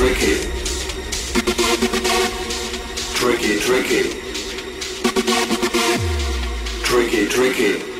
tricky. Tricky, tricky. Tricky.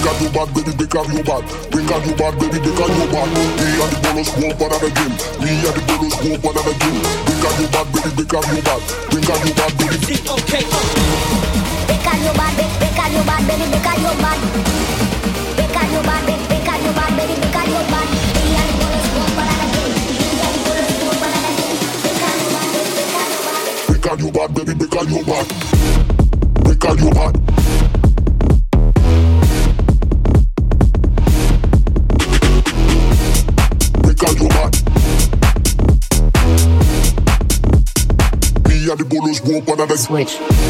They got you bad, baby, they got you bad. They got you bad, baby, they got you bad. We are the bonus won't bother the game. We are the bonus won't bother the game. They got you bad, baby, they got you bad. They got you bad, baby. It's okay. They you bad, baby, they you bad, baby, they got you bad. They got you bad, baby, they got you bad, baby, they got you bad. switch.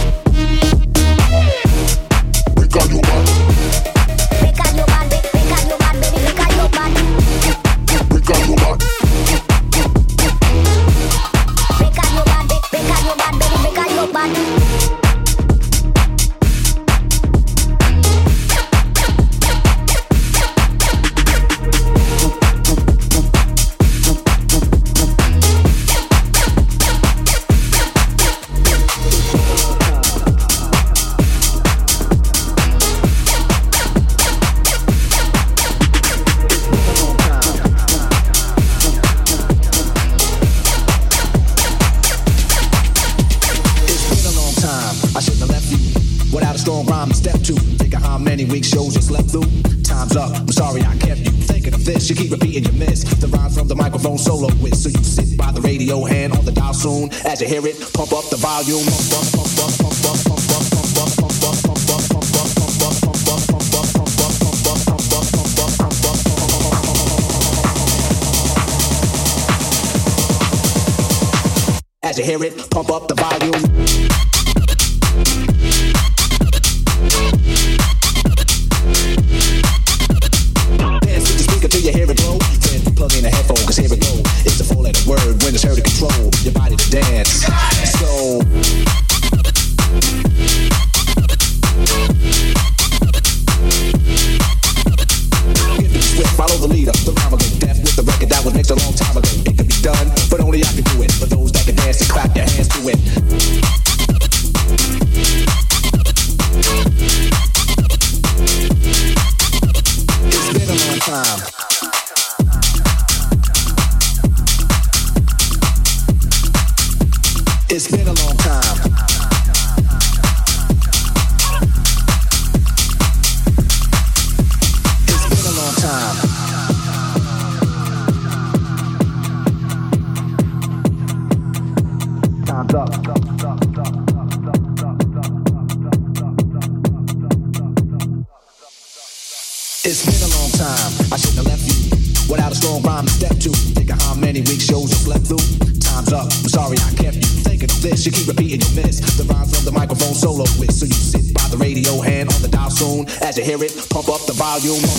to hear it. Pump up the volume. glad to hear it. Pump up the volume.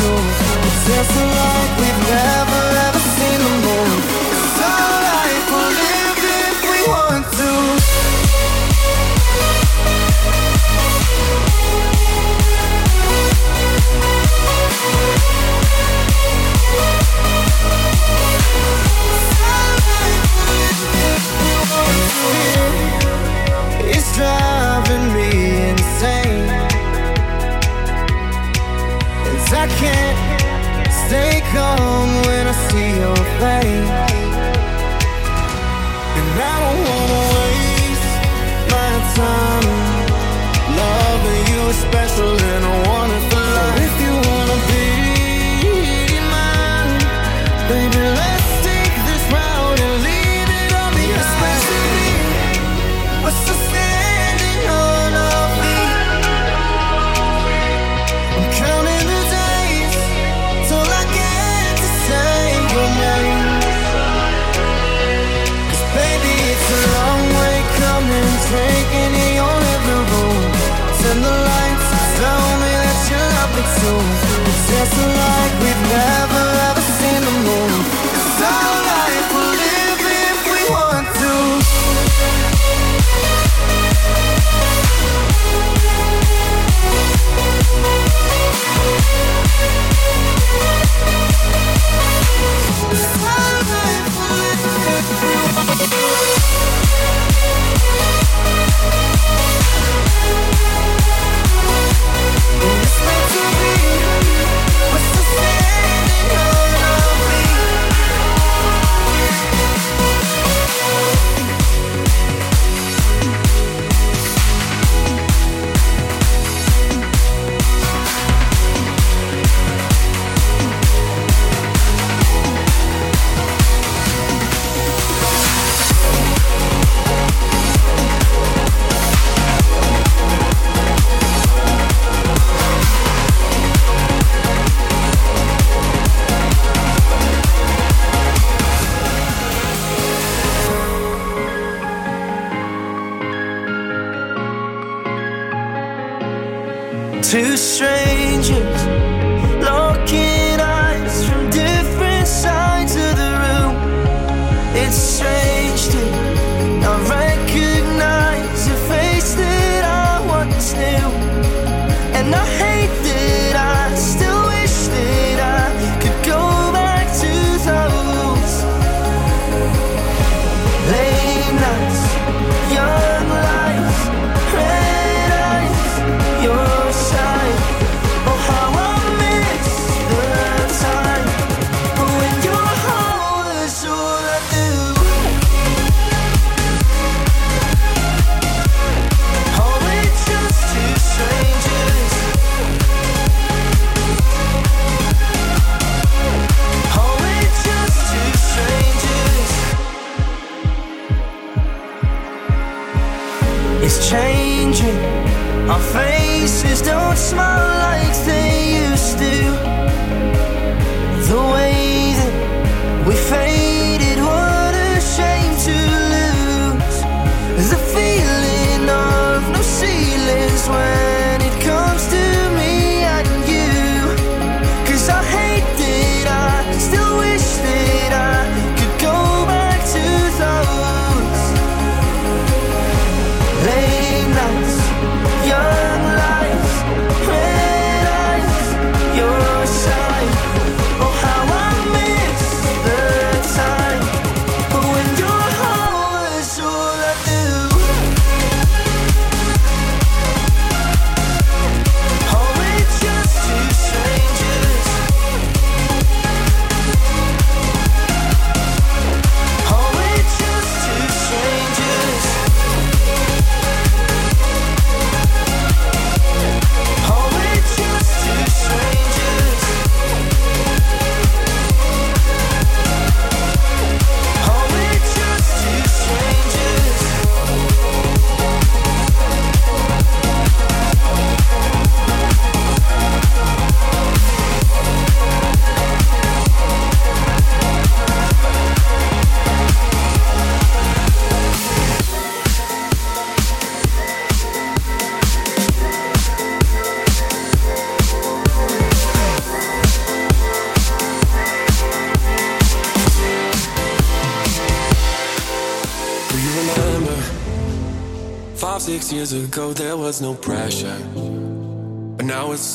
Jordy Copz. we've standing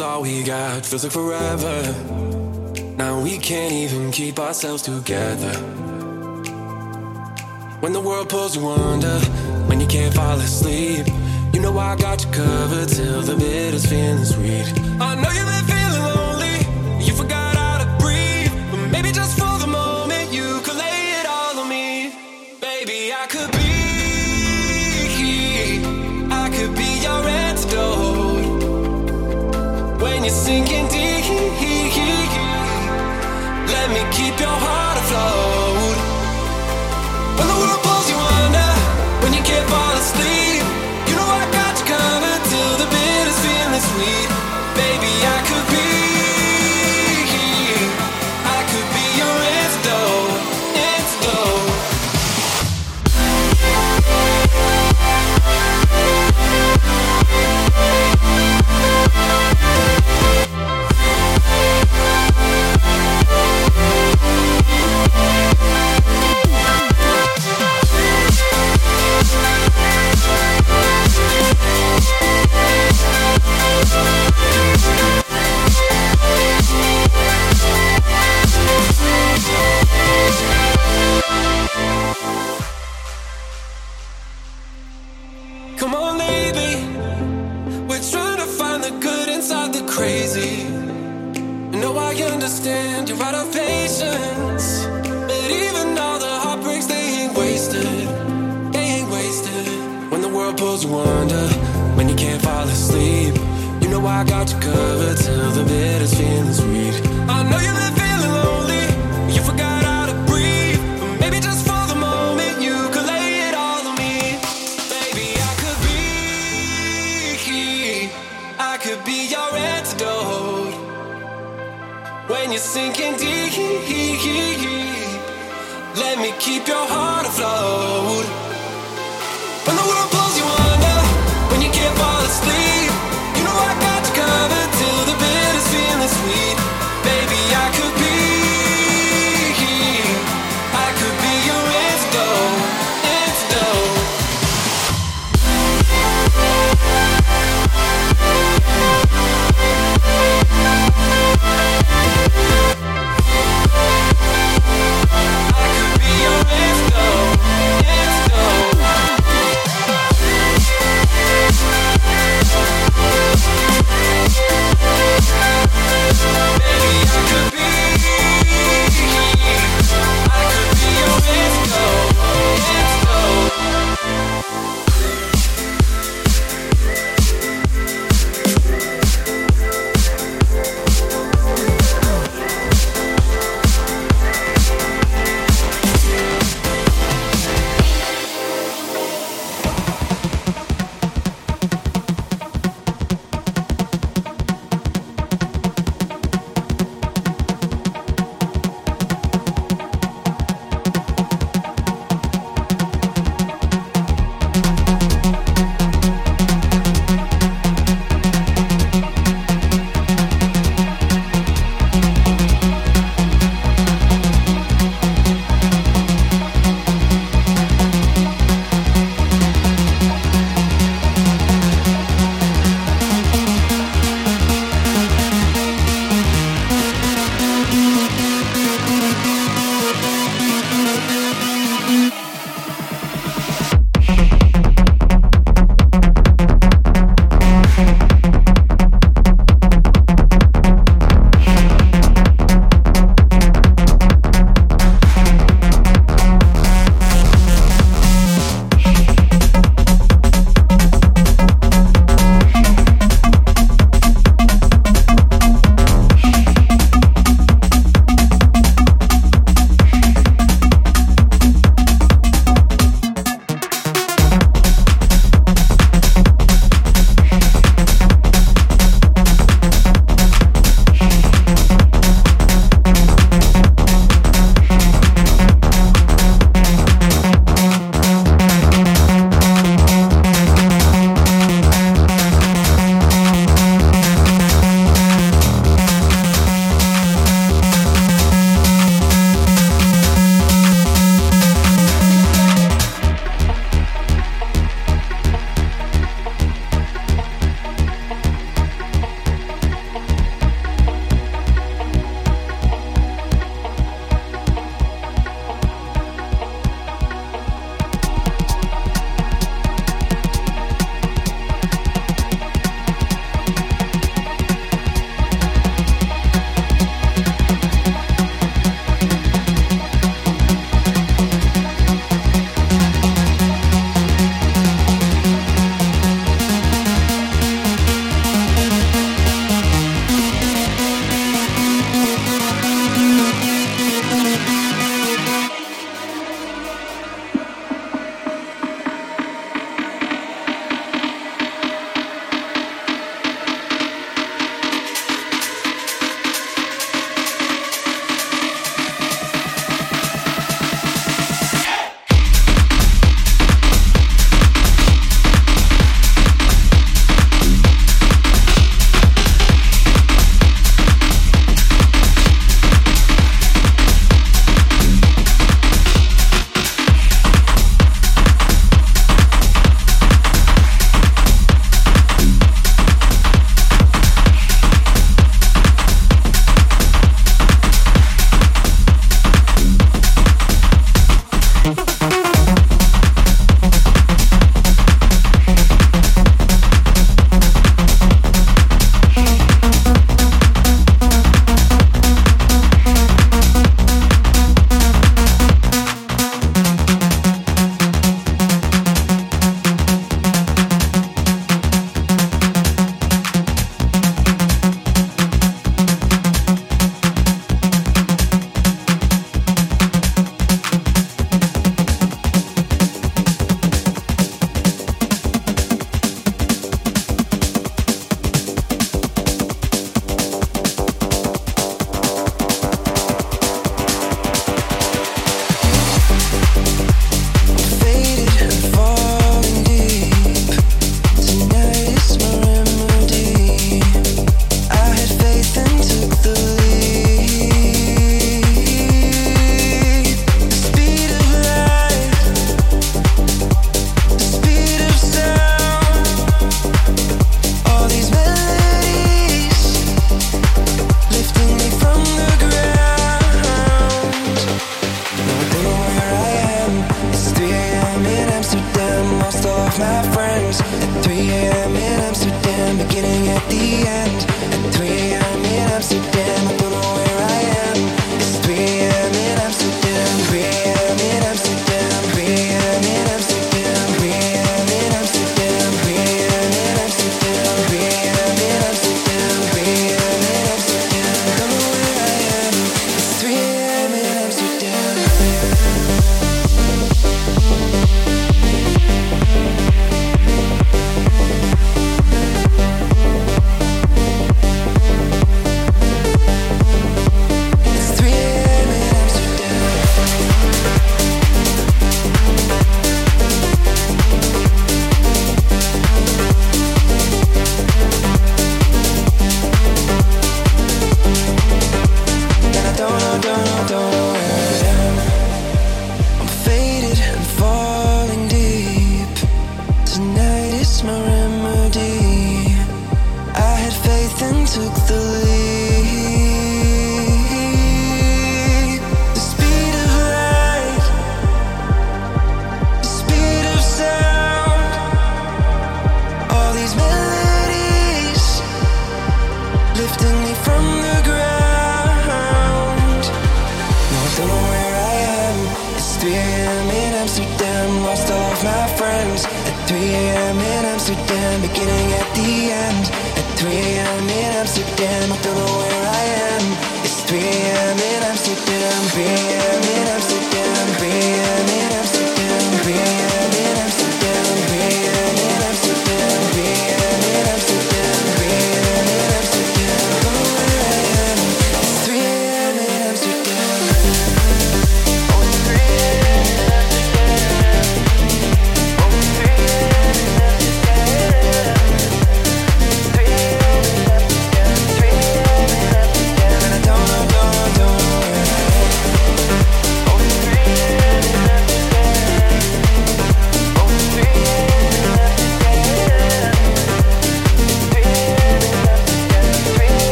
All we got, feels like forever. Now we can't even keep ourselves together. When the world pulls you under, when you can't fall asleep, you know I got you covered till the bitter's feeling sweet. supposed to wonder when you can't fall asleep? You know I got you covered till the bitters feelings sweet. I know you've been feeling lonely. You forgot how to breathe, but maybe just for the moment you could lay it all on me. Baby, I could be, I could be your antidote when you're sinking deep. Let me keep your heart afloat.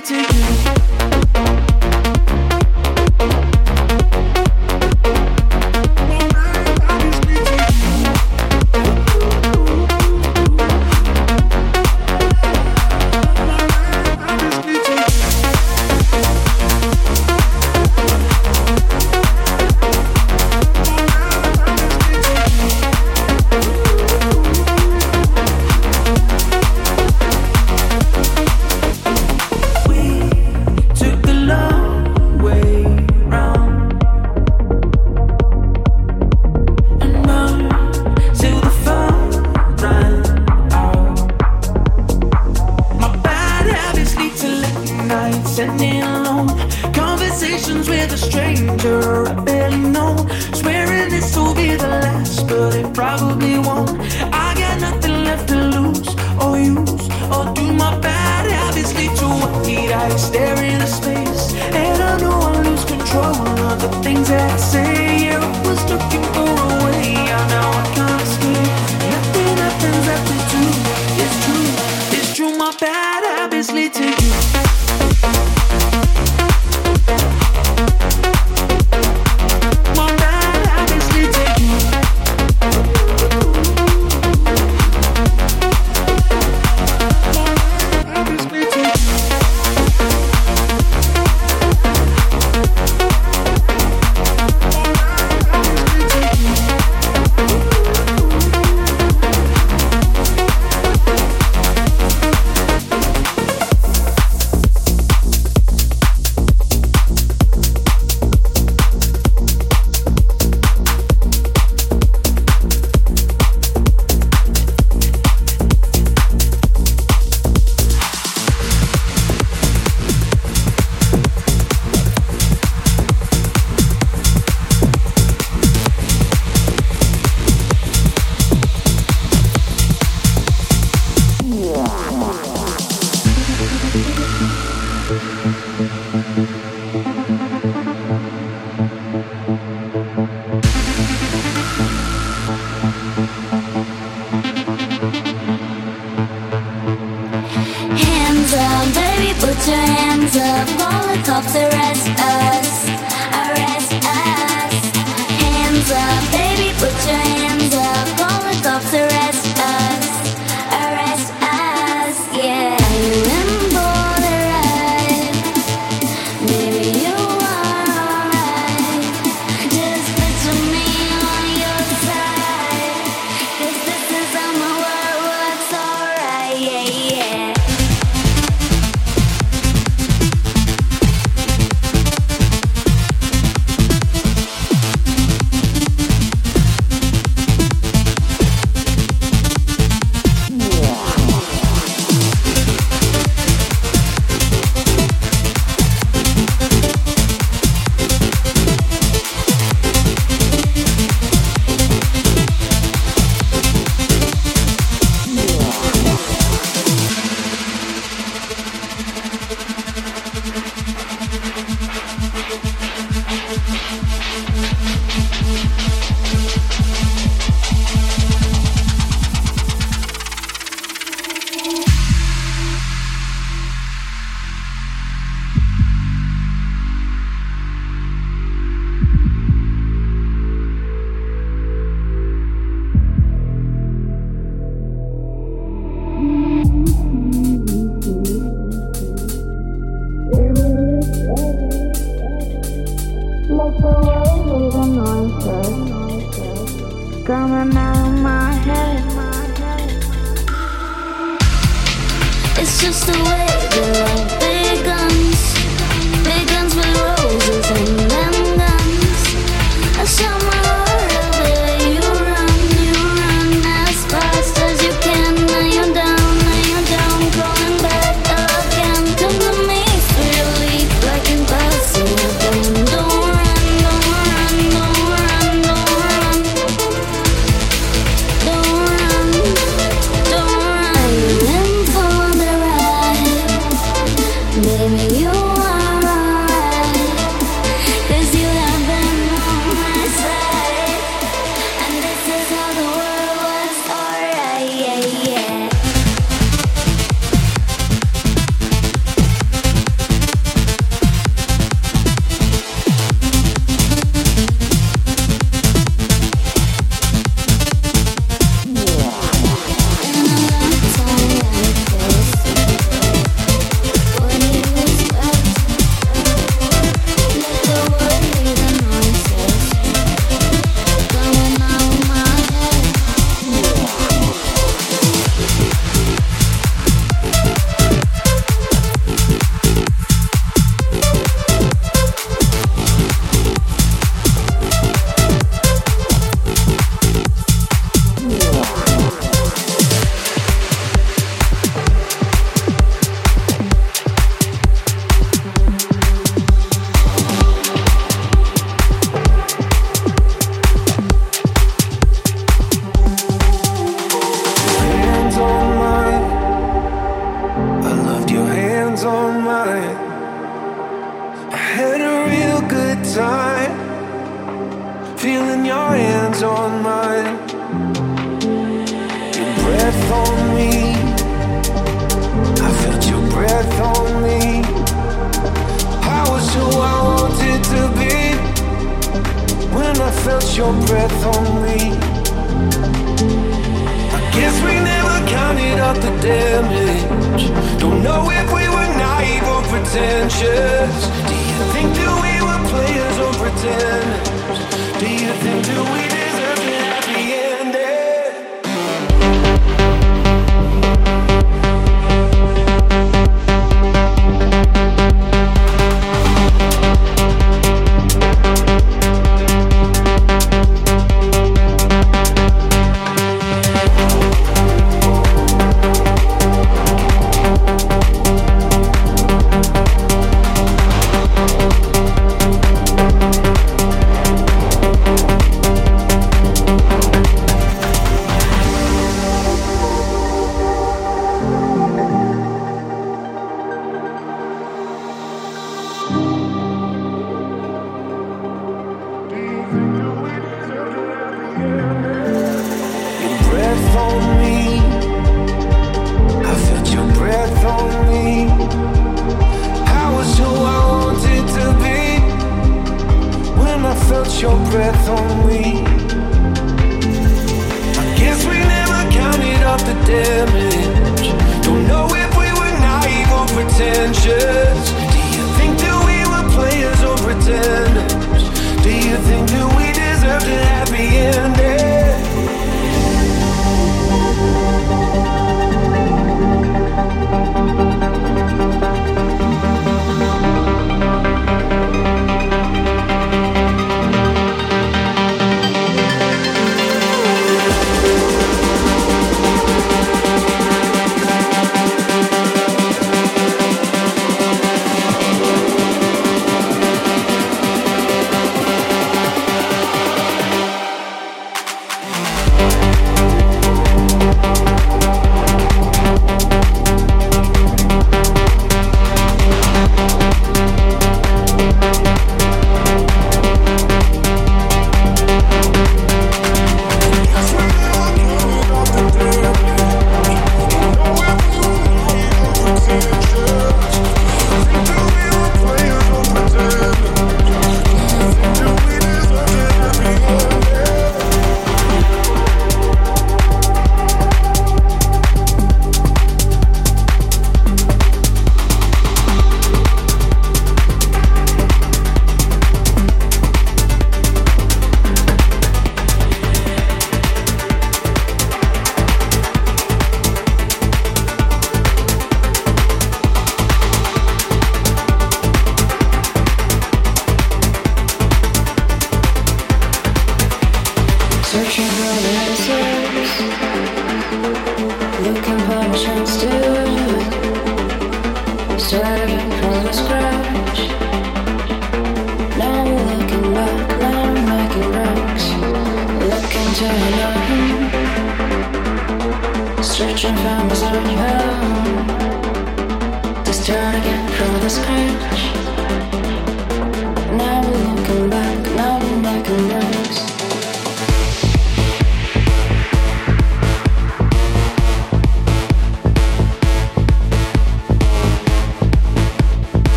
to you.